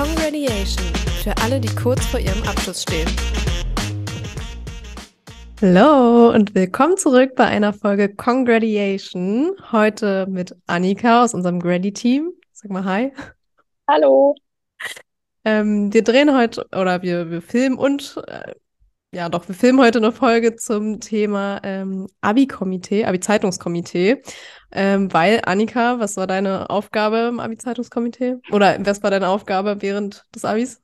Congratulation für alle, die kurz vor ihrem Abschluss stehen. Hallo und willkommen zurück bei einer Folge Congratulation. Heute mit Annika aus unserem Grady-Team. Sag mal Hi. Hallo. Ähm, wir drehen heute oder wir, wir filmen und äh, ja, doch, wir filmen heute eine Folge zum Thema ähm, Abi-Komitee, Abi-Zeitungskomitee. Ähm, weil, Annika, was war deine Aufgabe im Abi-Zeitungskomitee? Oder was war deine Aufgabe während des Abis?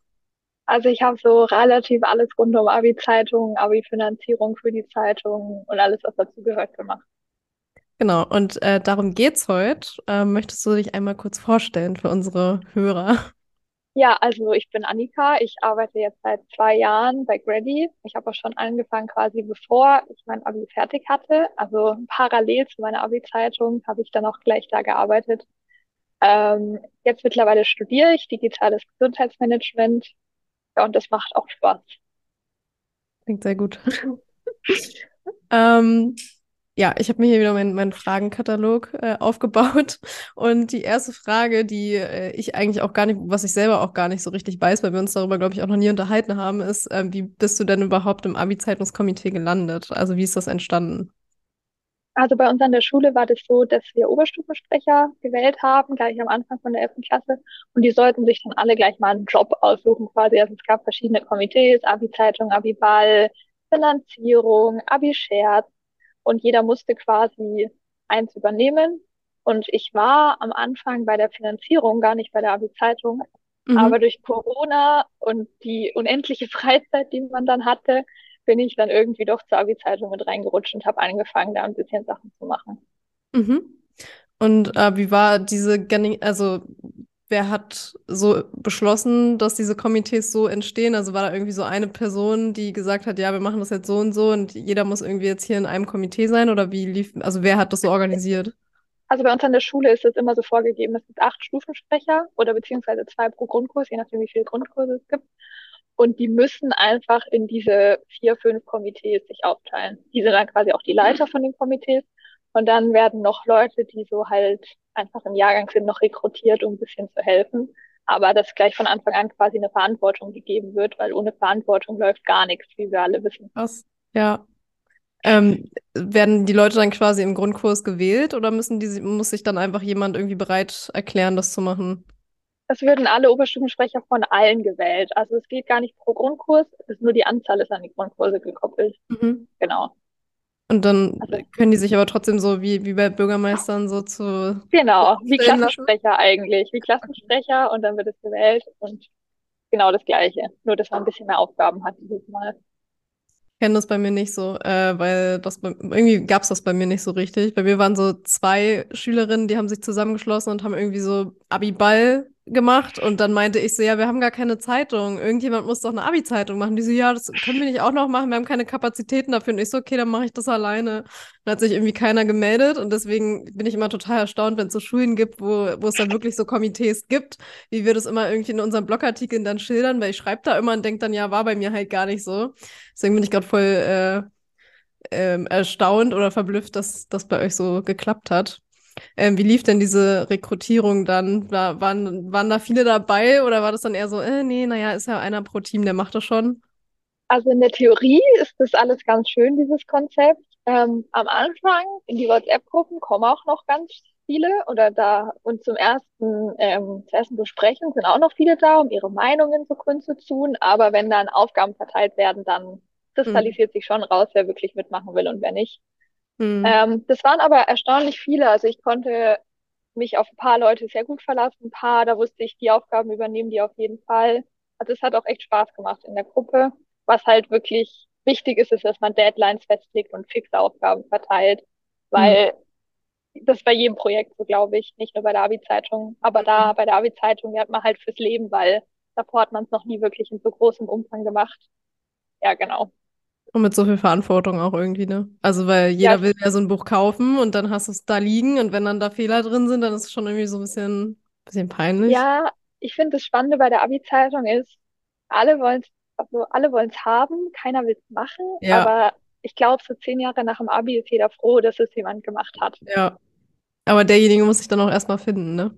Also ich habe so relativ alles rund um Abi-Zeitung, Abi-Finanzierung für die Zeitung und alles, was dazu gehört, gemacht. Genau, und äh, darum geht's heute. Ähm, möchtest du dich einmal kurz vorstellen für unsere Hörer? Ja, also ich bin Annika. Ich arbeite jetzt seit zwei Jahren bei Grady. Ich habe auch schon angefangen, quasi bevor ich mein Abi fertig hatte. Also parallel zu meiner Abi-Zeitung habe ich dann auch gleich da gearbeitet. Ähm, jetzt mittlerweile studiere ich digitales Gesundheitsmanagement. Ja, und das macht auch Spaß. Klingt sehr gut. ähm, ja, ich habe mir hier wieder meinen mein Fragenkatalog äh, aufgebaut. Und die erste Frage, die äh, ich eigentlich auch gar nicht, was ich selber auch gar nicht so richtig weiß, weil wir uns darüber, glaube ich, auch noch nie unterhalten haben, ist, äh, wie bist du denn überhaupt im Abi-Zeitungskomitee gelandet? Also wie ist das entstanden? Also bei uns an der Schule war das so, dass wir Oberstufensprecher gewählt haben, gleich am Anfang von der 11. Klasse. Und die sollten sich dann alle gleich mal einen Job aussuchen quasi. Also es gab verschiedene Komitees, Abi-Zeitung, Abi-Ball, Finanzierung, Abi-Scherz und jeder musste quasi eins übernehmen. Und ich war am Anfang bei der Finanzierung, gar nicht bei der Abi-Zeitung. Mhm. Aber durch Corona und die unendliche Freizeit, die man dann hatte, bin ich dann irgendwie doch zur Abi-Zeitung mit reingerutscht und habe angefangen, da ein bisschen Sachen zu machen. Mhm. Und äh, wie war diese, also wer hat so beschlossen, dass diese Komitees so entstehen? Also war da irgendwie so eine Person, die gesagt hat, ja, wir machen das jetzt so und so und jeder muss irgendwie jetzt hier in einem Komitee sein oder wie lief, also wer hat das so organisiert? Also bei uns an der Schule ist es immer so vorgegeben, es gibt acht Stufensprecher oder beziehungsweise zwei pro Grundkurs, je nachdem wie viele Grundkurse es gibt. Und die müssen einfach in diese vier, fünf Komitees sich aufteilen. Die sind dann quasi auch die Leiter von den Komitees. Und dann werden noch Leute, die so halt einfach im Jahrgang sind, noch rekrutiert, um ein bisschen zu helfen. Aber dass gleich von Anfang an quasi eine Verantwortung gegeben wird, weil ohne Verantwortung läuft gar nichts, wie wir alle wissen. Was? Ja. Ähm, werden die Leute dann quasi im Grundkurs gewählt oder müssen die, muss sich dann einfach jemand irgendwie bereit erklären, das zu machen? Das würden alle Oberstufensprecher von allen gewählt. Also es geht gar nicht pro Grundkurs, es ist nur die Anzahl ist an die Grundkurse gekoppelt. Mhm. Genau. Und dann also, können die sich aber trotzdem so wie, wie bei Bürgermeistern so zu. Genau, wie Klassensprecher lassen. eigentlich. Wie Klassensprecher und dann wird es gewählt und genau das Gleiche. Nur, dass man ein bisschen mehr Aufgaben hat dieses Mal. Ich kenne das bei mir nicht so, äh, weil das bei, irgendwie gab es das bei mir nicht so richtig. Bei mir waren so zwei Schülerinnen, die haben sich zusammengeschlossen und haben irgendwie so Abi-Ball gemacht und dann meinte ich so, ja, wir haben gar keine Zeitung. Irgendjemand muss doch eine Abi-Zeitung machen. Die so, ja, das können wir nicht auch noch machen. Wir haben keine Kapazitäten dafür. Und ich so, okay, dann mache ich das alleine. Dann hat sich irgendwie keiner gemeldet und deswegen bin ich immer total erstaunt, wenn es so Schulen gibt, wo, wo es dann wirklich so Komitees gibt, wie wir das immer irgendwie in unseren Blogartikeln dann schildern, weil ich schreibe da immer und denke dann, ja, war bei mir halt gar nicht so. Deswegen bin ich gerade voll äh, äh, erstaunt oder verblüfft, dass das bei euch so geklappt hat. Ähm, wie lief denn diese Rekrutierung dann? War, waren, waren da viele dabei oder war das dann eher so, äh, nee, naja, ist ja einer pro Team, der macht das schon? Also in der Theorie ist das alles ganz schön, dieses Konzept. Ähm, am Anfang in die WhatsApp-Gruppen kommen auch noch ganz viele oder da und zum ersten, ähm, zur ersten Besprechung sind auch noch viele da, um ihre Meinungen so kundzutun. Aber wenn dann Aufgaben verteilt werden, dann kristallisiert mhm. sich schon raus, wer wirklich mitmachen will und wer nicht. Mhm. Ähm, das waren aber erstaunlich viele. Also ich konnte mich auf ein paar Leute sehr gut verlassen. Ein paar, da wusste ich, die Aufgaben übernehmen die auf jeden Fall. Also es hat auch echt Spaß gemacht in der Gruppe. Was halt wirklich wichtig ist, ist, dass man Deadlines festlegt und fixe Aufgaben verteilt. Weil mhm. das bei jedem Projekt so, glaube ich, nicht nur bei der Abi-Zeitung. Aber da bei der Abi-Zeitung die hat man halt fürs Leben, weil davor hat man es noch nie wirklich in so großem Umfang gemacht. Ja, genau. Und mit so viel Verantwortung auch irgendwie, ne? Also, weil jeder ja. will ja so ein Buch kaufen und dann hast du es da liegen und wenn dann da Fehler drin sind, dann ist es schon irgendwie so ein bisschen, bisschen peinlich. Ja, ich finde das Spannende bei der Abi-Zeitung ist, alle wollen es also alle wollen es haben, keiner will es machen, ja. aber ich glaube, so zehn Jahre nach dem Abi ist jeder froh, dass es jemand gemacht hat. Ja. Aber derjenige muss sich dann auch erstmal finden, ne?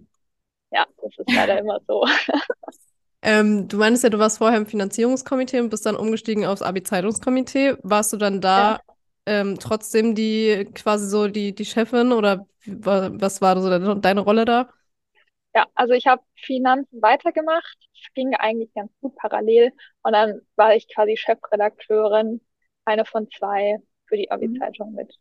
Ja, das ist leider immer so. Ähm, du meinst ja, du warst vorher im Finanzierungskomitee und bist dann umgestiegen aufs Abi-Zeitungskomitee. Warst du dann da Ja. ähm, trotzdem die quasi so die, die Chefin oder was war so deine, deine Rolle da? Ja, also ich habe Finanzen weitergemacht. Es ging eigentlich ganz gut parallel. Und dann war ich quasi Chefredakteurin, eine von zwei für die Mhm. Abi-Zeitung mit.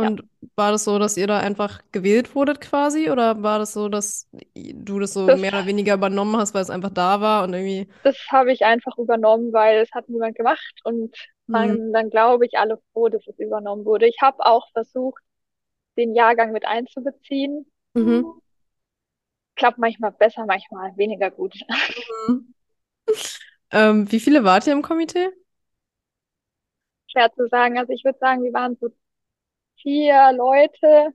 Ja, Und war das so, dass ihr da einfach gewählt wurdet quasi? Oder war das so, dass du das so das, mehr oder weniger übernommen hast, weil es einfach da war und irgendwie. das habe ich einfach übernommen, weil es hat niemand gemacht und Mhm. waren dann, glaube ich, alle froh, dass es übernommen wurde. Ich habe auch versucht, den Jahrgang mit einzubeziehen. Mhm. Klappt manchmal besser, manchmal weniger gut. Mhm. Ähm, wie viele wart ihr im Komitee? Schwer zu sagen. Also ich würde sagen, wir waren so vier Leute,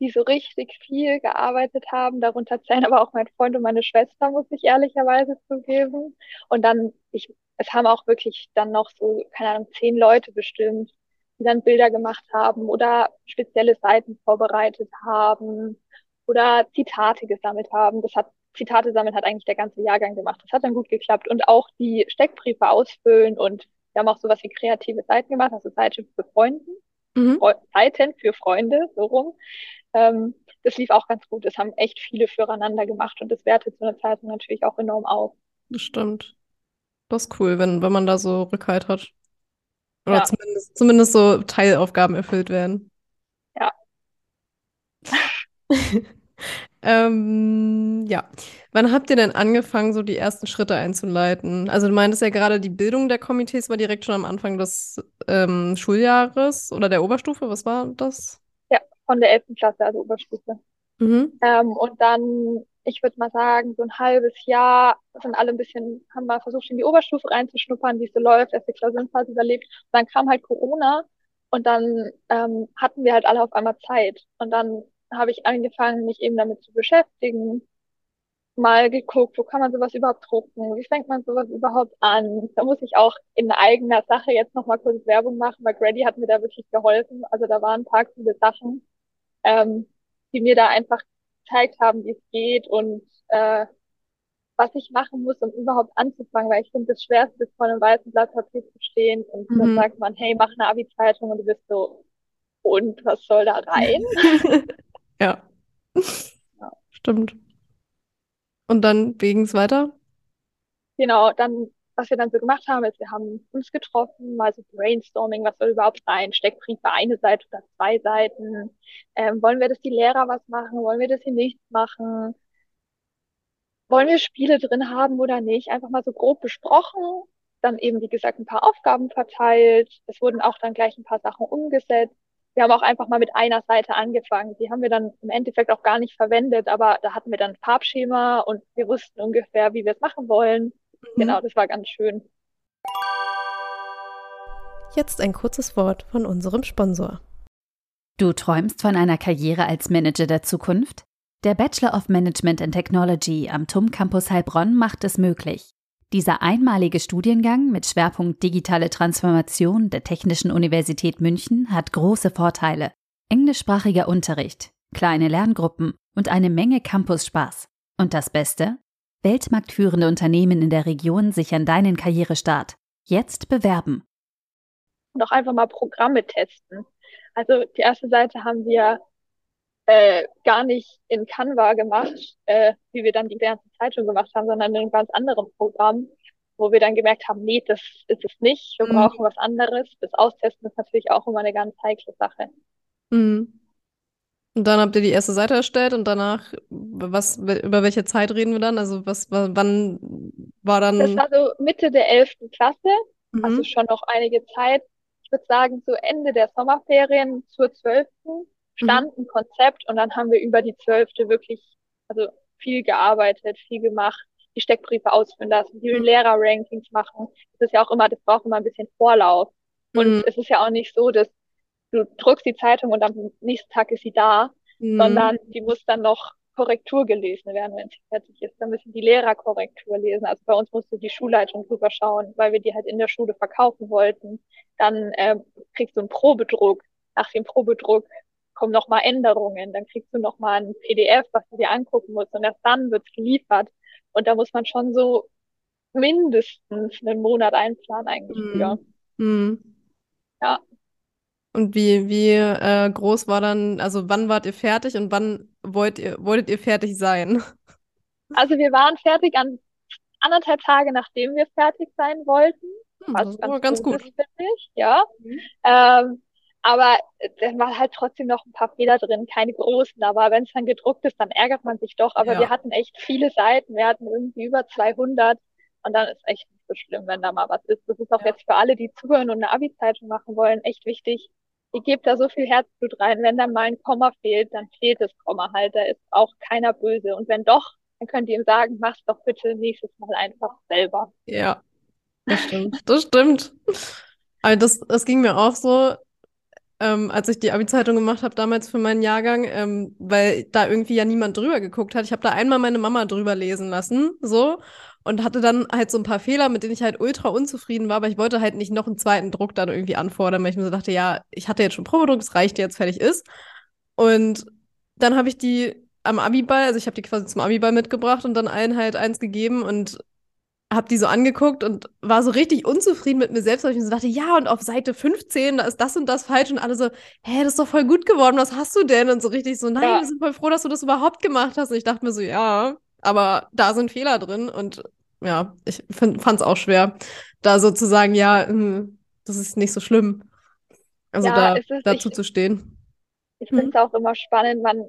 die so richtig viel gearbeitet haben. Darunter zählen aber auch mein Freund und meine Schwester, muss ich ehrlicherweise zugeben. Und dann, ich, es haben auch wirklich dann noch so, keine Ahnung, zehn Leute bestimmt, die dann Bilder gemacht haben oder spezielle Seiten vorbereitet haben oder Zitate gesammelt haben. Das hat, Zitate sammeln hat eigentlich der ganze Jahrgang gemacht. Das hat dann gut geklappt. Und auch die Steckbriefe ausfüllen und wir haben auch sowas wie kreative Seiten gemacht, also Seiten für Freunden, Mhm. Freu Seiten für Freunde, so rum. Ähm, das lief auch ganz gut. Das haben echt viele füreinander gemacht und das wertet so eine Zeitung natürlich auch enorm auf. Das stimmt. Das ist cool, wenn, wenn man da so Rückhalt hat. Oder Ja, zumindest, zumindest so Teilaufgaben erfüllt werden. ja. Ähm, ja. Wann habt ihr denn angefangen, so die ersten Schritte einzuleiten? Also du meintest ja gerade, die Bildung der Komitees war direkt schon am Anfang des ähm, Schuljahres oder der Oberstufe. Was war das? Ja, von der elften Klasse, also Oberstufe. Mhm. Ähm, und dann, ich würde mal sagen, so ein halbes Jahr sind alle ein bisschen, haben mal versucht, in die Oberstufe reinzuschnuppern, wie es so läuft, erst die Klausurenphase überlebt. Und dann kam halt Corona und dann ähm, hatten wir halt alle auf einmal Zeit. Und dann habe ich angefangen, mich eben damit zu beschäftigen, mal geguckt, wo kann man sowas überhaupt drucken, wie fängt man sowas überhaupt an. Da muss ich auch in eigener Sache jetzt nochmal kurz Werbung machen, weil Grady hat mir da wirklich geholfen. Also da waren ein paar coole Sachen ähm, die mir da einfach gezeigt haben, wie es geht und äh, was ich machen muss, um überhaupt anzufangen, weil ich finde, das Schwerste ist, vor einem weißen Blatt Papier zu stehen und dann Mhm. sagt man, hey, mach eine Abi-Zeitung und du bist so, und was soll da rein? Ja, Ja. stimmt. Und dann ging es weiter? Genau, dann, was wir dann so gemacht haben, ist, wir haben uns getroffen, mal so Brainstorming, was soll überhaupt rein? Steckbriefe eine Seite oder zwei Seiten? Ähm, wollen wir, dass die Lehrer was machen? Wollen wir, dass sie nichts machen? wollen wir Spiele drin haben oder nicht? Einfach mal so grob besprochen, dann eben, wie gesagt, ein paar Aufgaben verteilt. Es wurden auch dann gleich ein paar Sachen umgesetzt. Wir haben auch einfach mal mit einer Seite angefangen. Die haben wir dann im Endeffekt auch gar nicht verwendet, aber da hatten wir dann ein Farbschema und wir wussten ungefähr, wie wir es machen wollen. Mhm. Genau, das war ganz schön. Jetzt ein kurzes Wort von unserem Sponsor. Du träumst von einer Karriere als Manager der Zukunft? Der Bachelor of Management and Technology am TUM Campus Heilbronn macht es möglich. Dieser einmalige Studiengang mit Schwerpunkt digitale Transformation der Technischen Universität München hat große Vorteile. Englischsprachiger Unterricht, kleine Lerngruppen und eine Menge Campus-Spaß. Und das Beste? Weltmarktführende Unternehmen in der Region sichern deinen Karrierestart. Jetzt bewerben. Auch einfach mal Programme testen. Also die erste Seite haben wir äh, gar nicht in Canva gemacht, äh, wie wir dann die ganze Zeitung gemacht haben, sondern in einem ganz anderen Programm, wo wir dann gemerkt haben, nee, das ist es nicht, wir Mhm. brauchen was anderes. Das Austesten ist natürlich auch immer eine ganz heikle Sache. Mhm. Und dann habt ihr die erste Seite erstellt und danach, was, über welche Zeit reden wir dann? Also was, wa- wann war Das dann, war so Mitte der elften Klasse, also mhm. schon noch einige Zeit. Ich würde sagen, so Ende der Sommerferien zur zwölften stand ein Konzept und dann haben wir über die zwölfte wirklich, also viel gearbeitet, viel gemacht, die Steckbriefe ausfüllen lassen, die Mhm. Lehrer-Rankings machen. Das ist ja auch immer, das braucht immer ein bisschen Vorlauf. Und Mhm. es ist ja auch nicht so, dass du druckst die Zeitung und am nächsten Tag ist sie da, Mhm. sondern die muss dann noch Korrektur gelesen werden, wenn sie fertig ist. Dann müssen die Lehrer Korrektur lesen. Also bei uns musste die Schulleitung drüber schauen, weil wir die halt in der Schule verkaufen wollten. Dann äh, kriegst du einen Probedruck. Nach dem Probedruck kommen nochmal Änderungen. Dann kriegst du nochmal ein PDF, was du dir angucken musst. Und erst dann wird's geliefert. Und da muss man schon so mindestens einen Monat einplanen eigentlich für. Mhm. Ja. Und wie, wie äh, groß war dann, also wann wart ihr fertig und wann wollt ihr, wolltet ihr fertig sein? Also wir waren fertig an anderthalb Tage, nachdem wir fertig sein wollten, Hm, aber ganz ganz gut ist, ja. Mhm. Ähm, aber da waren halt trotzdem noch ein paar Fehler drin, keine großen. Aber wenn es dann gedruckt ist, dann ärgert man sich doch. Aber Ja. wir hatten echt viele Seiten. Wir hatten irgendwie über 200. Und dann ist echt nicht so schlimm, wenn da mal was ist. Das ist auch Ja. jetzt für alle, die zuhören und eine Abi-Zeitung machen wollen, echt wichtig. Ihr gebt da so viel Herzblut rein. Wenn dann mal ein Komma fehlt, dann fehlt das Komma halt. Da ist auch keiner böse. Und wenn doch, dann könnt ihr ihm sagen, mach's doch bitte nächstes Mal einfach selber. Ja, das stimmt. Das stimmt. Aber das, das ging mir auch so, ähm, als ich die Abi-Zeitung gemacht habe, damals für meinen Jahrgang, ähm, weil da irgendwie ja niemand drüber geguckt hat. Ich habe da einmal meine Mama drüber lesen lassen, so, und hatte dann halt so ein paar Fehler, mit denen ich halt ultra unzufrieden war, aber ich wollte halt nicht noch einen zweiten Druck dann irgendwie anfordern, weil ich mir so dachte, ja, ich hatte jetzt schon Probedruck, es reicht jetzt, fertig ist. Und dann habe ich die am Abiball, also ich habe die quasi zum Abiball mitgebracht und dann allen halt eins gegeben und habe die so angeguckt und war so richtig unzufrieden mit mir selbst, weil ich mir so dachte, ja, und auf Seite 15, da ist das und das falsch und alle so, hä, das ist doch voll gut geworden, was hast du denn? Und so richtig so, nein, Ja. wir sind voll froh, dass du das überhaupt gemacht hast. Und ich dachte mir so, ja, aber da sind Fehler drin und ja, ich fand es auch schwer, da so zu sagen, ja, hm, das ist nicht so schlimm. Also Ja, da dazu ich- zu stehen. Ich finde es auch immer spannend. Man,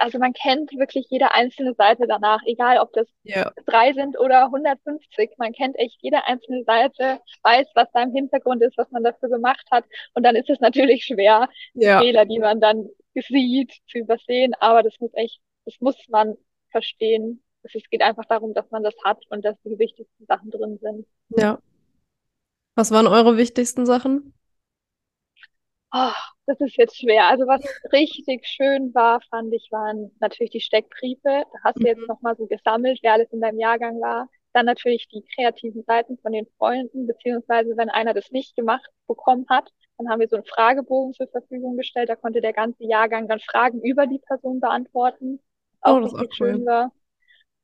also man kennt wirklich jede einzelne Seite danach, egal ob das Ja. drei sind oder 150. Man kennt echt jede einzelne Seite, weiß, was da im Hintergrund ist, was man dafür gemacht hat. Und dann ist es natürlich schwer, Ja. Fehler, die man dann sieht, zu übersehen. Aber das muss echt, das muss man verstehen. Es geht einfach darum, dass man das hat und dass die wichtigsten Sachen drin sind. Ja. Was waren eure wichtigsten Sachen? Oh, das ist jetzt schwer. Also was richtig schön war, fand ich, waren natürlich die Steckbriefe. Da hast du jetzt Mhm. nochmal so gesammelt, wer alles in deinem Jahrgang war. Dann natürlich die kreativen Seiten von den Freunden, beziehungsweise wenn einer das nicht gemacht bekommen hat, dann haben wir so einen Fragebogen zur Verfügung gestellt. Da konnte der ganze Jahrgang dann Fragen über die Person beantworten, Oh, auch das ist auch schön war.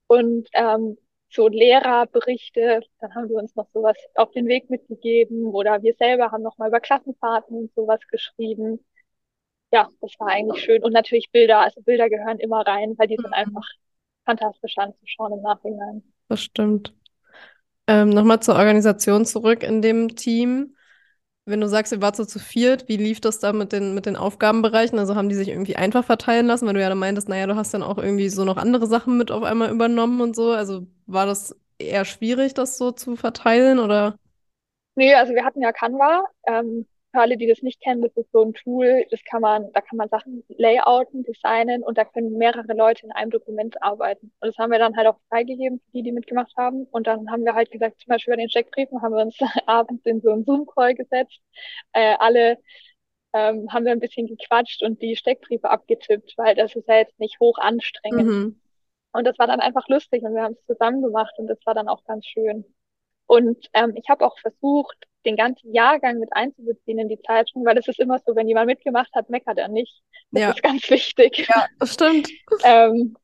Und ähm, so Lehrerberichte, dann haben wir uns noch sowas auf den Weg mitgegeben oder wir selber haben noch mal über Klassenfahrten und sowas geschrieben. Ja, das war eigentlich schön. Und natürlich Bilder, also Bilder gehören immer rein, weil die sind Mhm. einfach fantastisch anzuschauen im Nachhinein. Das stimmt. Ähm, nochmal zur Organisation zurück in dem Team. Wenn du sagst, ihr wart so zu viert, wie lief das da mit den, mit den Aufgabenbereichen? Also haben die sich irgendwie einfach verteilen lassen, weil du ja meintest, naja, du hast dann auch irgendwie so noch andere Sachen mit auf einmal übernommen und so. Also war das eher schwierig, das so zu verteilen oder? Nee, also wir hatten ja Canva. Ähm, für alle, die das nicht kennen, das ist so ein Tool, das kann man, da kann man Sachen layouten, designen und da können mehrere Leute in einem Dokument arbeiten. Und das haben wir dann halt auch freigegeben für die, die mitgemacht haben. Und dann haben wir halt gesagt, zum Beispiel bei den Steckbriefen haben wir uns abends in so einen Zoom-Call gesetzt. Äh, alle ähm, haben wir ein bisschen gequatscht und die Steckbriefe abgetippt, weil das ist ja jetzt nicht hoch anstrengend. Mhm. Und das war dann einfach lustig und wir haben es zusammen gemacht und das war dann auch ganz schön. Und ähm, ich habe auch versucht, den ganzen Jahrgang mit einzubeziehen in die Zeitung, weil es ist immer so, wenn jemand mitgemacht hat, meckert er nicht. Das Ja. ist ganz wichtig. Ja, das stimmt. Ähm,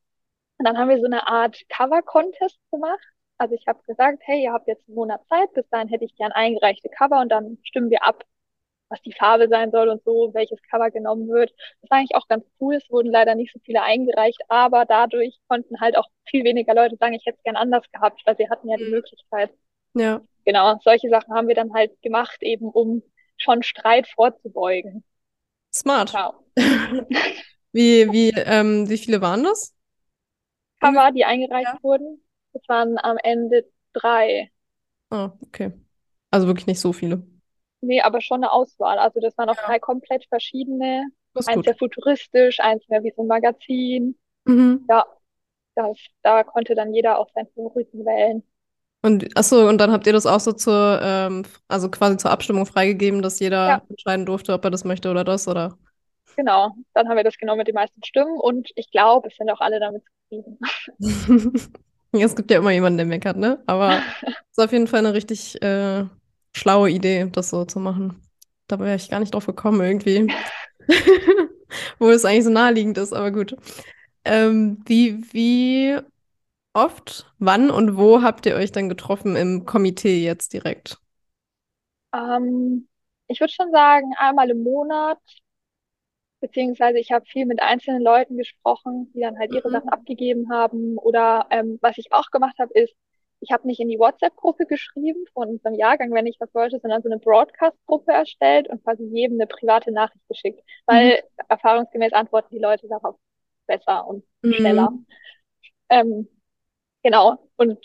und dann haben wir so eine Art Cover-Contest gemacht. Also ich habe gesagt, hey, ihr habt jetzt einen Monat Zeit, bis dahin hätte ich gern eingereichte Cover und dann stimmen wir ab, was die Farbe sein soll und so, welches Cover genommen wird. Das war eigentlich auch ganz cool. Es wurden leider nicht so viele eingereicht, aber dadurch konnten halt auch viel weniger Leute sagen, ich hätte es gern anders gehabt, weil sie hatten ja die Mhm. Möglichkeit. Ja. Genau, solche Sachen haben wir dann halt gemacht, eben um schon Streit vorzubeugen. Smart. Ja. Wie, wie, ähm, wie viele waren das? Cover, die eingereicht Ja. wurden, das waren am Ende drei. Ah, okay. Also wirklich nicht so viele. Nee, aber schon eine Auswahl. Also das waren auch Ja. drei komplett verschiedene. Das Eins gut. sehr futuristisch, eins mehr wie so ein Magazin. Mhm. Ja, das, da konnte dann jeder auch seinen Favoriten wählen. Und achso, und dann habt ihr das auch so zur, ähm, also quasi zur Abstimmung freigegeben, dass jeder Ja. entscheiden durfte, ob er das möchte oder das, oder? Genau, dann haben wir das genommen mit den meisten Stimmen und ich glaube, es sind auch alle damit zufrieden. Es gibt ja immer jemanden, der meckert, ne? Aber es ist auf jeden Fall eine richtig äh, schlaue Idee, das so zu machen. Da wäre ich gar nicht drauf gekommen, irgendwie. Wo es eigentlich so naheliegend ist, aber gut. Ähm, wie, wie oft? Wann und wo habt ihr euch dann getroffen im Komitee jetzt direkt? Ähm, ich würde schon sagen, einmal im Monat, beziehungsweise ich habe viel mit einzelnen Leuten gesprochen, die dann halt ihre Mhm. Sachen abgegeben haben. Oder ähm, was ich auch gemacht habe, ist, ich habe nicht in die WhatsApp-Gruppe geschrieben von unserem Jahrgang, wenn ich was wollte, sondern so eine Broadcast-Gruppe erstellt und quasi jedem eine private Nachricht geschickt, weil erfahrungsgemäß antworten die Leute darauf besser und Mhm. schneller. Ähm, genau. Und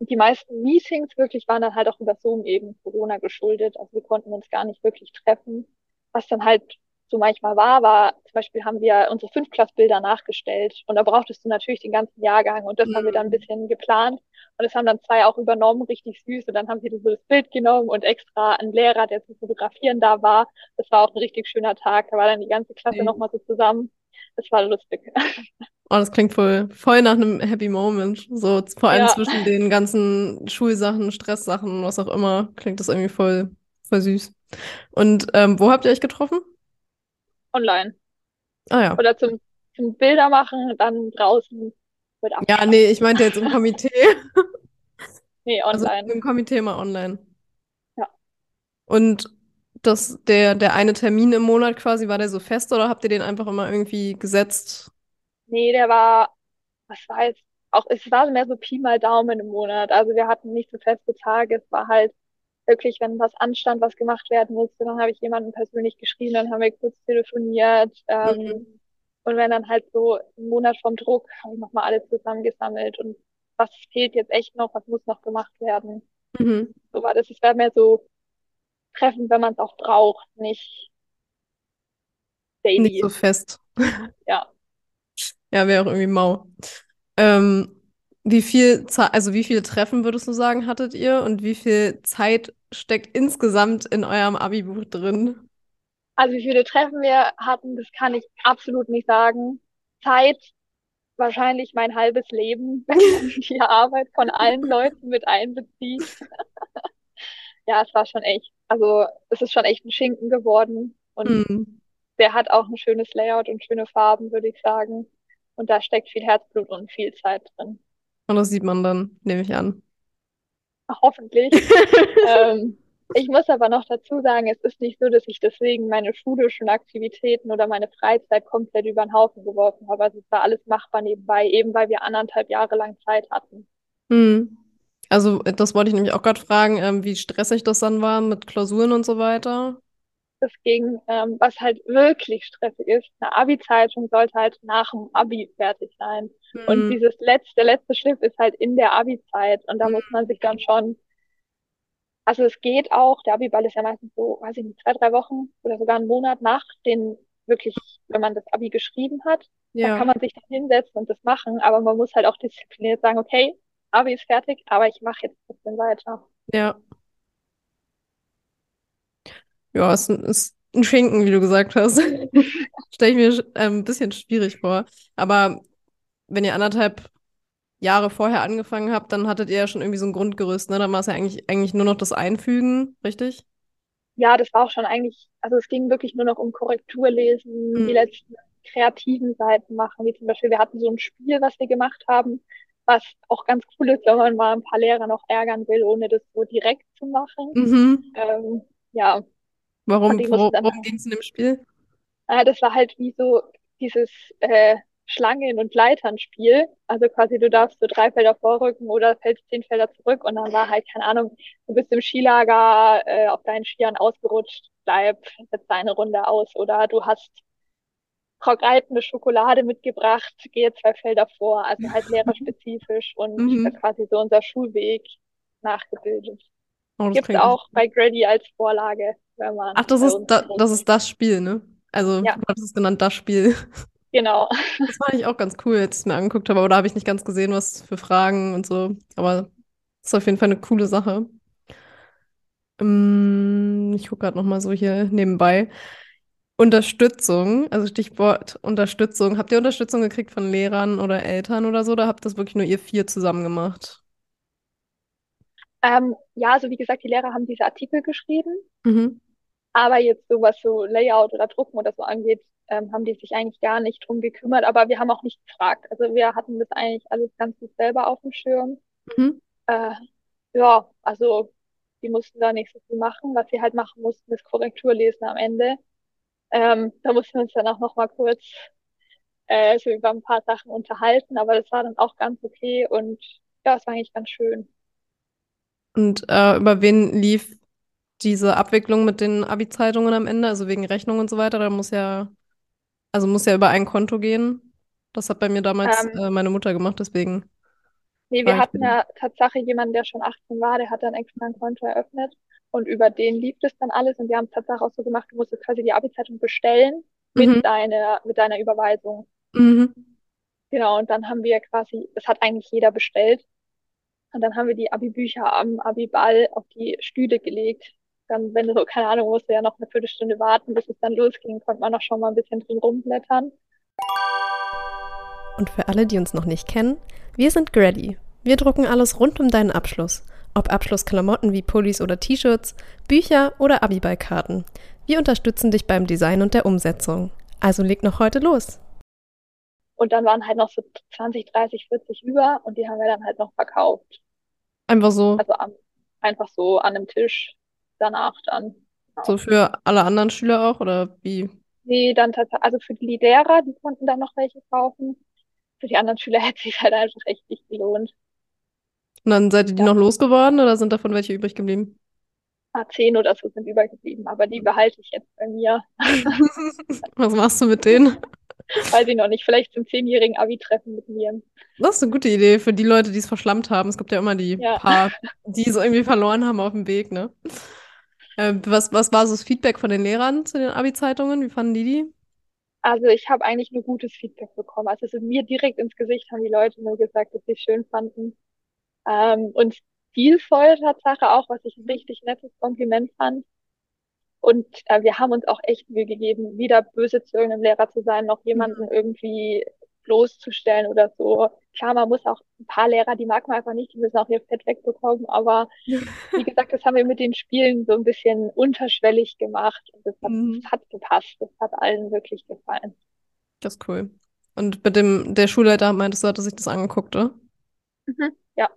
die meisten Meetings wirklich waren dann halt auch über Zoom eben Corona geschuldet. Also wir konnten uns gar nicht wirklich treffen. Was dann halt so manchmal war, war zum Beispiel haben wir unsere Fünfklassbilder nachgestellt und da brauchtest du natürlich den ganzen Jahrgang und das haben wir dann ein Mhm. bisschen geplant und das haben dann zwei auch übernommen, richtig süß und dann haben sie so das Bild genommen und extra einen Lehrer, der zu fotografieren da war. Das war auch ein richtig schöner Tag. Da war dann die ganze Klasse Mhm. nochmal so zusammen. Das war lustig. Oh, das klingt voll, voll nach einem Happy Moment. So vor allem Ja. zwischen den ganzen Schulsachen, Stresssachen, was auch immer, klingt das irgendwie voll, voll süß. Und ähm, wo habt ihr euch getroffen? Online. Ah ja. Oder zum, zum Bilder machen, dann draußen mit Ja, nee, ich meinte jetzt im Komitee. Nee, Also online. im Komitee mal online. Ja. Und das, der, der eine Termin im Monat quasi, war der so fest oder habt ihr den einfach immer irgendwie gesetzt? Nee, der war, was war jetzt, auch, es war mehr so Pi mal Daumen im Monat. Also wir hatten nicht so feste Tage. Es war halt wirklich, wenn was anstand, was gemacht werden musste, dann habe ich jemanden persönlich geschrieben, dann haben wir kurz telefoniert. Ähm, Mhm. und wenn dann halt so ein Monat vom Druck, habe ich nochmal alle zusammengesammelt und was fehlt jetzt echt noch, was muss noch gemacht werden. Mhm. So war das. Es wäre mehr so Treffen, wenn man es auch braucht, nicht Nicht daily. so fest. Ja. Ja, wäre auch irgendwie mau. Ähm, wie viel, also wie viele Treffen würdest du sagen, hattet ihr und wie viel Zeit steckt insgesamt in eurem Abi-Buch drin? Also wie viele Treffen wir hatten, das kann ich absolut nicht sagen. Zeit, wahrscheinlich mein halbes Leben, wenn man die Arbeit von allen Leuten mit einbezieht. Ja, es war schon echt, also es ist schon echt ein Schinken geworden und Hm. der hat auch ein schönes Layout und schöne Farben, würde ich sagen. Und da steckt viel Herzblut und viel Zeit drin. Und das sieht man dann, nehme ich an. Hoffentlich. Ähm, ich muss aber noch dazu sagen, es ist nicht so, dass ich deswegen meine schulischen Aktivitäten oder meine Freizeit komplett über den Haufen geworfen habe. Also es war alles machbar nebenbei, eben weil wir anderthalb Jahre lang Zeit hatten. Hm. Also, das wollte ich nämlich auch gerade fragen, ähm, wie stressig das dann war mit Klausuren und so weiter. Das ging, ähm, was halt wirklich stressig ist, eine Abi-Zeitung sollte halt nach dem Abi fertig sein. Und Hm. dieses letzte, letzte Schliff ist halt in der Abi-Zeit. Und da muss man sich dann schon, also es geht auch, der Abi-Ball ist ja meistens so, weiß ich nicht, zwei, drei Wochen oder sogar einen Monat nach den wirklich, wenn man das Abi geschrieben hat. Da Ja. kann man sich dann hinsetzen und das machen, aber man muss halt auch diszipliniert sagen, okay, Abi ist fertig, aber ich mache jetzt trotzdem weiter. Ja. Ja, ist, ein- ist ein Schinken, wie du gesagt hast. Stelle ich mir ähm, ein bisschen schwierig vor. Aber wenn ihr anderthalb Jahre vorher angefangen habt, dann hattet ihr ja schon irgendwie so ein Grundgerüst, ne? Dann war es ja eigentlich, eigentlich nur noch das Einfügen, richtig? Ja, das war auch schon eigentlich, also es ging wirklich nur noch um Korrekturlesen, die Mhm. letzten kreativen Seiten machen, wie zum Beispiel, wir hatten so ein Spiel, was wir gemacht haben, was auch ganz cool ist, wenn man mal ein paar Lehrer noch ärgern will, ohne das so direkt zu machen. Mhm. Ähm, ja, Warum, worum ging es in dem Spiel? Äh, das war halt wie so dieses äh, Schlangen- und Leitern-Spiel. Also quasi du darfst so drei Felder vorrücken oder fällst zehn Felder zurück und dann war halt, keine Ahnung, du bist im Skilager äh, auf deinen Skiern ausgerutscht, bleib, setz deine Runde aus oder du hast reitende Schokolade mitgebracht, gehe zwei Felder vor. Also halt lehrerspezifisch und Mhm. quasi so unser Schulweg nachgebildet. Oh, Gibt's klingt auch bei Grady als Vorlage, wenn man Ach, das ist, da, das ist das Spiel, ne? Also, Ja. du hattest es genannt, das Spiel. Genau. Das fand ich auch ganz cool, als ich es mir angeguckt habe, aber da habe ich nicht ganz gesehen, was für Fragen und so. Aber das ist auf jeden Fall eine coole Sache. Ähm, ich gucke gerade noch mal so hier nebenbei. Unterstützung, also Stichwort Unterstützung. Habt ihr Unterstützung gekriegt von Lehrern oder Eltern oder so, oder habt das wirklich nur ihr vier zusammen gemacht? Ähm, ja, also wie gesagt, die Lehrer haben diese Artikel geschrieben. Mhm. Aber jetzt so was so Layout oder Drucken oder so angeht, ähm, haben die sich eigentlich gar nicht drum gekümmert. Aber wir haben auch nicht gefragt. Also wir hatten das eigentlich alles ganz gut selber auf dem Schirm. Mhm. Äh, ja, also die mussten da nicht so viel machen. Was sie halt machen mussten, ist Korrektur lesen am Ende. Ähm, da mussten wir uns dann auch noch mal kurz äh, so über ein paar Sachen unterhalten, aber das war dann auch ganz okay und ja, es war eigentlich ganz schön. Und äh, über wen lief diese Abwicklung mit den Abi-Zeitungen am Ende, also wegen Rechnung und so weiter? Da muss ja, also muss ja über ein Konto gehen. Das hat bei mir damals Ähm, äh, meine Mutter gemacht, deswegen nee, wir hatten ja Tatsache jemanden, der schon 18 war, der hat dann extra ein Konto eröffnet und über den lief das dann alles und wir haben es Tatsache auch so gemacht, du musstest quasi die Abi-Zeitung bestellen Mhm. mit deiner, mit deiner Überweisung. Mhm. Genau, und dann haben wir quasi, das hat eigentlich jeder bestellt. Und dann haben wir die Abi-Bücher am Abi-Ball auf die Stühle gelegt. Dann, wenn du so, keine Ahnung, musste ja noch eine Viertelstunde warten, bis es dann losging, konnte man noch schon mal ein bisschen drin rumblättern. Und für alle, die uns noch nicht kennen, wir sind Grady. Wir drucken alles rund um deinen Abschluss. Ob Abschlussklamotten wie Pullis oder T-Shirts, Bücher oder Abiballkarten. Wir unterstützen dich beim Design und der Umsetzung. Also leg noch heute los. Und dann waren halt noch so 20, 30, 40 über und die haben wir dann halt noch verkauft. Einfach so, Also am, einfach so an einem Tisch danach dann. Genau. so für alle anderen Schüler auch, oder wie? Nee, dann tatsächlich, also für die Lehrer, die konnten dann noch welche kaufen. Für die anderen Schüler hätte sich halt einfach echt nicht gelohnt. Und dann seid ihr die Ja. noch losgeworden oder sind davon welche übrig geblieben? A10 oder so sind übergeblieben, aber die behalte ich jetzt bei mir. Was machst du mit denen? Weiß ich noch nicht. Vielleicht zum zehnjährigen Abi-Treffen mit mir. Das ist eine gute Idee für die Leute, die es verschlammt haben. Es gibt ja immer die Ja. paar, die es irgendwie verloren haben auf dem Weg, ne? Äh, was, was war so das Feedback von den Lehrern zu den Abi-Zeitungen? Wie fanden die die? Also ich habe eigentlich nur gutes Feedback bekommen. Also es mir direkt ins Gesicht haben die Leute nur gesagt, dass sie es schön fanden. Ähm, und stilvoll Tatsache auch, was ich ein richtig nettes Kompliment fand. Und äh, wir haben uns auch echt Mühe gegeben, weder böse zu irgendeinem Lehrer zu sein, noch jemanden irgendwie bloßzustellen oder so. Klar, man muss auch ein paar Lehrer, die mag man einfach nicht, die müssen auch ihr Fett wegbekommen. Aber wie gesagt, das haben wir mit den Spielen so ein bisschen unterschwellig gemacht. Und das hat, Mhm. das hat gepasst. Das hat allen wirklich gefallen. Das ist cool. Und mit dem, der Schulleiter meintest du, hatte sich das angeguckt, oder? Mhm, ja.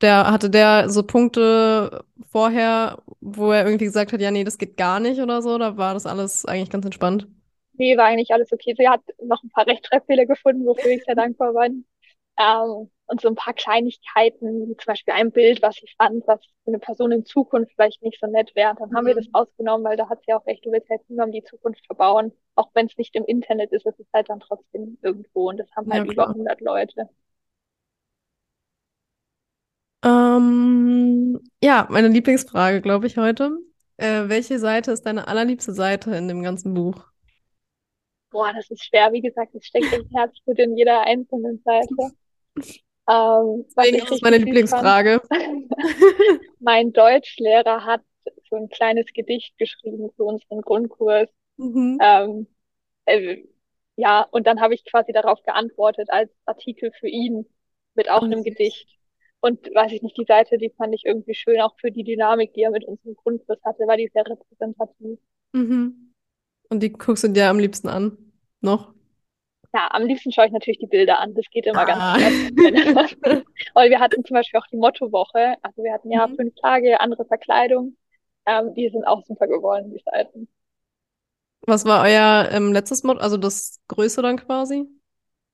Der, hatte der so Punkte vorher, wo er irgendwie gesagt hat, ja, nee, das geht gar nicht oder so, oder war das alles eigentlich ganz entspannt? Nee, war eigentlich alles okay. Sie hat noch ein paar Rechtschreibfehler gefunden, wofür ich sehr dankbar war. Ähm, und so ein paar Kleinigkeiten, wie zum Beispiel ein Bild, was sie fand, was für eine Person in Zukunft vielleicht nicht so nett wäre. Dann haben wir das Mhm. ausgenommen, weil da hat sie auch recht, du willst halt niemandem die Zukunft verbauen. Auch wenn es nicht im Internet ist, es ist halt dann trotzdem irgendwo und das haben Ja, halt über klar. 100 Leute. Ähm, ja, meine Lieblingsfrage, glaube ich, heute. Äh, welche Seite ist deine allerliebste Seite in dem ganzen Buch? Boah, das ist schwer. Wie gesagt, es steckt echt Herzblut in jeder einzelnen Seite. Ähm, Deswegen ist meine Lieblingsfrage. mein Deutschlehrer hat so ein kleines Gedicht geschrieben für unseren Grundkurs. Mhm. Ähm, äh, ja, und dann habe ich quasi darauf geantwortet als Artikel für ihn mit auch Oh, einem süß. Gedicht. Und weiß ich nicht, die Seite, die fand ich irgendwie schön, auch für die Dynamik, die er mit unserem Grundkurs hatte, war die sehr repräsentativ. Mhm. Und die guckst du dir am liebsten an? Noch? Ja, am liebsten schaue ich natürlich die Bilder an. Das geht immer ganz Ah. schnell. Aber wir hatten zum Beispiel auch die Mottowoche. Also wir hatten ja Mhm. fünf Tage andere Verkleidung. Ähm, die sind auch super geworden, die Seiten. Was war euer ähm, letztes Motto, also das Größte dann quasi?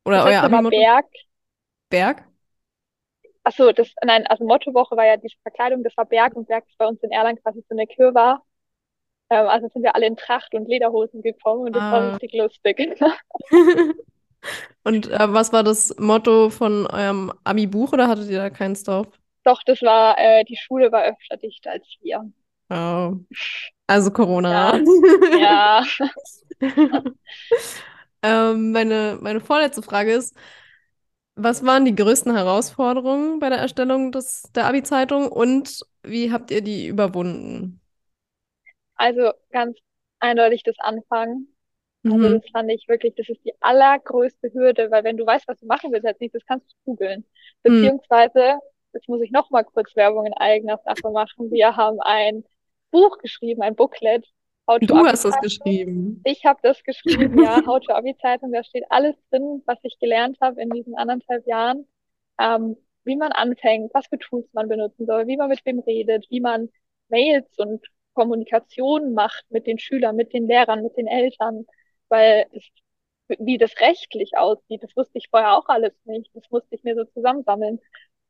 Oder Das euer Abi-Motto? Berg. Berg? Ach so, das, nein, also Mottowoche war ja die Verkleidung, das war Berg und Berg ist bei uns in Erlangen quasi so eine Kirwa. Ähm, also sind wir alle in Tracht und Lederhosen gekommen und das war Ah. richtig lustig. Und äh, was war das Motto von eurem Abi-Buch oder hattet ihr da keins drauf? Doch, das war, äh, die Schule war öfter dicht als wir. Oh. Also Corona. Ja. Ähm, meine, meine vorletzte Frage ist, was waren die größten Herausforderungen bei der Erstellung des, der Abi-Zeitung und wie habt ihr die überwunden? Also ganz eindeutig das Anfangen. Also Mhm. das fand ich wirklich, das ist die allergrößte Hürde, weil wenn du weißt, was du machen willst als nächstes, kannst du googeln. Mhm. Beziehungsweise, jetzt muss ich noch mal kurz Werbung in eigener Sache machen. Wir haben ein Buch geschrieben, ein Booklet, How to du hast das geschrieben. Ich habe das geschrieben, ja. How to Abi-Zeitung, da steht alles drin, was ich gelernt habe in diesen anderthalb Jahren. Ähm, wie man anfängt, was für Tools man benutzen soll, wie man mit wem redet, wie man Mails und Kommunikation macht mit den Schülern, mit den Lehrern, mit den Eltern, weil es, wie das rechtlich aussieht, das wusste ich vorher auch alles nicht. Das musste ich mir so zusammensammeln.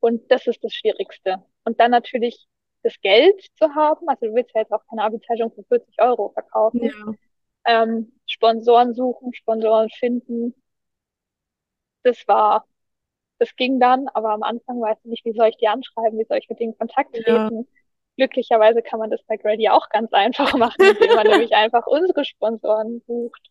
Und das ist das Schwierigste. Und dann natürlich das Geld zu haben. Also du willst ja jetzt auch keine Abi-Zeitung für 40 Euro verkaufen. Ja. Ähm, Sponsoren suchen, Sponsoren finden. Das war, das ging dann, aber am Anfang weiß ich nicht, wie soll ich die anschreiben, wie soll ich mit denen Kontakt treten. Ja. Glücklicherweise kann man das bei Grady auch ganz einfach machen, indem man nämlich einfach unsere Sponsoren sucht.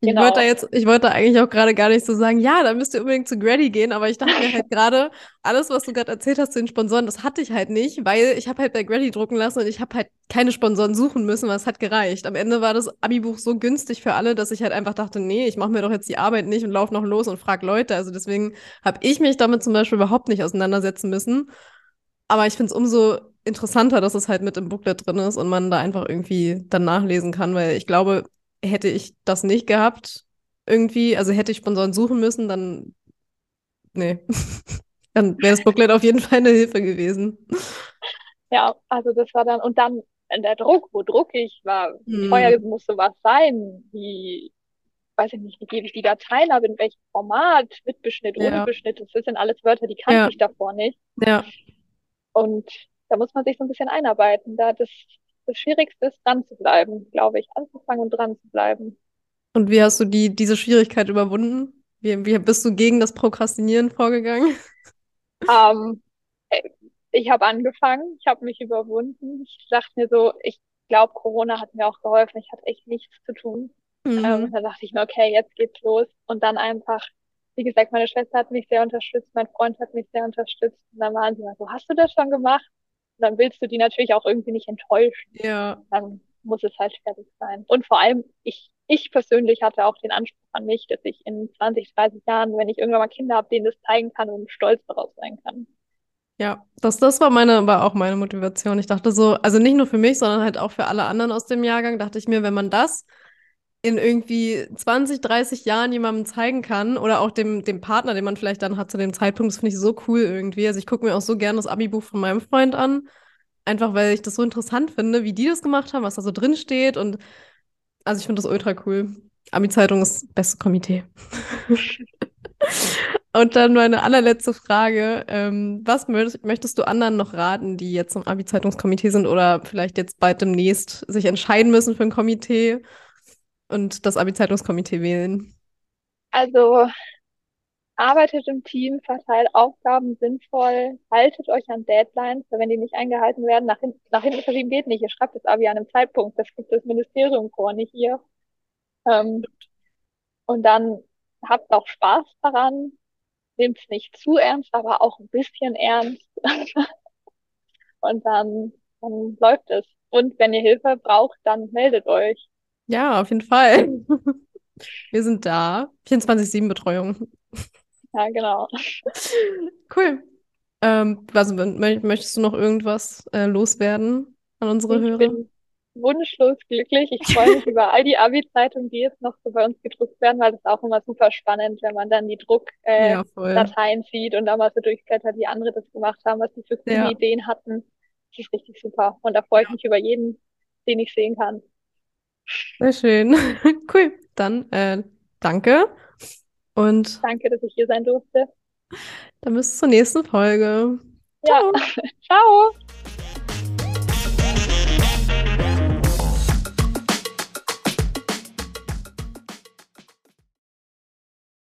Ich genau. wollte da jetzt, ich wollte eigentlich auch gerade gar nicht so sagen, ja, da müsst ihr unbedingt zu Grady gehen, aber ich dachte mir halt gerade, alles, was du gerade erzählt hast zu den Sponsoren, das hatte ich halt nicht, weil ich habe halt bei Grady drucken lassen und ich habe halt keine Sponsoren suchen müssen, weil es hat gereicht. Am Ende war das Abi-Buch so günstig für alle, dass ich halt einfach dachte, nee, ich mache mir doch jetzt die Arbeit nicht und laufe noch los und frag Leute. Also deswegen habe ich mich damit zum Beispiel überhaupt nicht auseinandersetzen müssen. Aber ich finde es umso interessanter, dass es halt mit im Booklet drin ist und man da einfach irgendwie dann nachlesen kann, weil ich glaube, hätte ich das nicht gehabt, irgendwie, also hätte ich Sponsoren suchen müssen, dann, nee, dann wäre das Booklet auf jeden Fall eine Hilfe gewesen. Ja, also das war dann, und dann der Druck, wo druck ich, war, hm. teuer musste was sein, wie, weiß ich nicht, wie gebe ich die Dateien ab, in welchem Format, mit Beschnitt, ohne ja. Beschnitt, das sind alles Wörter, die kannte ja. ich davor nicht. Ja. Und da muss man sich so ein bisschen einarbeiten. Da das, das Schwierigste ist, dran zu bleiben, glaube ich. Anzufangen und dran zu bleiben. Und wie hast du die, diese Schwierigkeit überwunden? Wie, wie bist du gegen das Prokrastinieren vorgegangen? Ähm, ich habe angefangen, ich habe mich überwunden. Ich dachte mir so, ich glaube, Corona hat mir auch geholfen. Ich hatte echt nichts zu tun. Mhm. Ähm, da dachte ich mir, okay, jetzt geht's los. Und dann einfach, wie gesagt, meine Schwester hat mich sehr unterstützt, mein Freund hat mich sehr unterstützt. Und dann waren sie mal so, hast du das schon gemacht? Dann willst du die natürlich auch irgendwie nicht enttäuschen. Ja. Dann muss es halt fertig sein. Und vor allem, ich, ich persönlich hatte auch den Anspruch an mich, dass ich in 20, 30 Jahren, wenn ich irgendwann mal Kinder habe, denen das zeigen kann und stolz darauf sein kann. Ja, das, das war meine, war auch meine Motivation. Ich dachte so, also nicht nur für mich, sondern halt auch für alle anderen aus dem Jahrgang, dachte ich mir, wenn man das in irgendwie 20, 30 Jahren jemandem zeigen kann oder auch dem, dem Partner, den man vielleicht dann hat zu dem Zeitpunkt, das finde ich so cool irgendwie. Also ich gucke mir auch so gerne das Abi-Buch von meinem Freund an, einfach weil ich das so interessant finde, wie die das gemacht haben, was da so drin steht und also ich finde das ultra cool. Abi-Zeitung ist das beste Komitee. und dann meine allerletzte Frage. Ähm, was möchtest, möchtest du anderen noch raten, die jetzt im Abi-Zeitungskomitee sind oder vielleicht jetzt bald demnächst sich entscheiden müssen für ein Komitee? Und das Abi-Zeitungskomitee wählen? Also arbeitet im Team, verteilt Aufgaben sinnvoll, haltet euch an Deadlines, weil wenn die nicht eingehalten werden, nach, hin nach hinten verschieben geht nicht. Ihr schreibt das Abi an einem Zeitpunkt, das gibt das Ministerium vor, nicht ihr. Ähm, und dann habt auch Spaß daran, nehmt es nicht zu ernst, aber auch ein bisschen ernst. und dann, dann läuft es. Und wenn ihr Hilfe braucht, dann meldet euch. Ja, auf jeden Fall. Wir sind da. 24-7-Betreuung. Ja, genau. Cool. Ähm, was, möchtest du noch irgendwas äh, loswerden an unsere ich Hörer? Bin wunschlos glücklich. Ich freue mich über all die Abi-Zeitungen, die jetzt noch so bei uns gedruckt werden, weil das ist auch immer super spannend, wenn man dann die Druckdateien äh, ja, sieht und da mal so durchblättert, wie andere das gemacht haben, was sie für coole ja. Ideen hatten. Das ist richtig super. Und da freue ich mich über jeden, den ich sehen kann. Sehr schön. Cool. Dann äh, danke. Und danke, dass ich hier sein durfte. Dann bis zur nächsten Folge. Ja. Ciao. Ciao.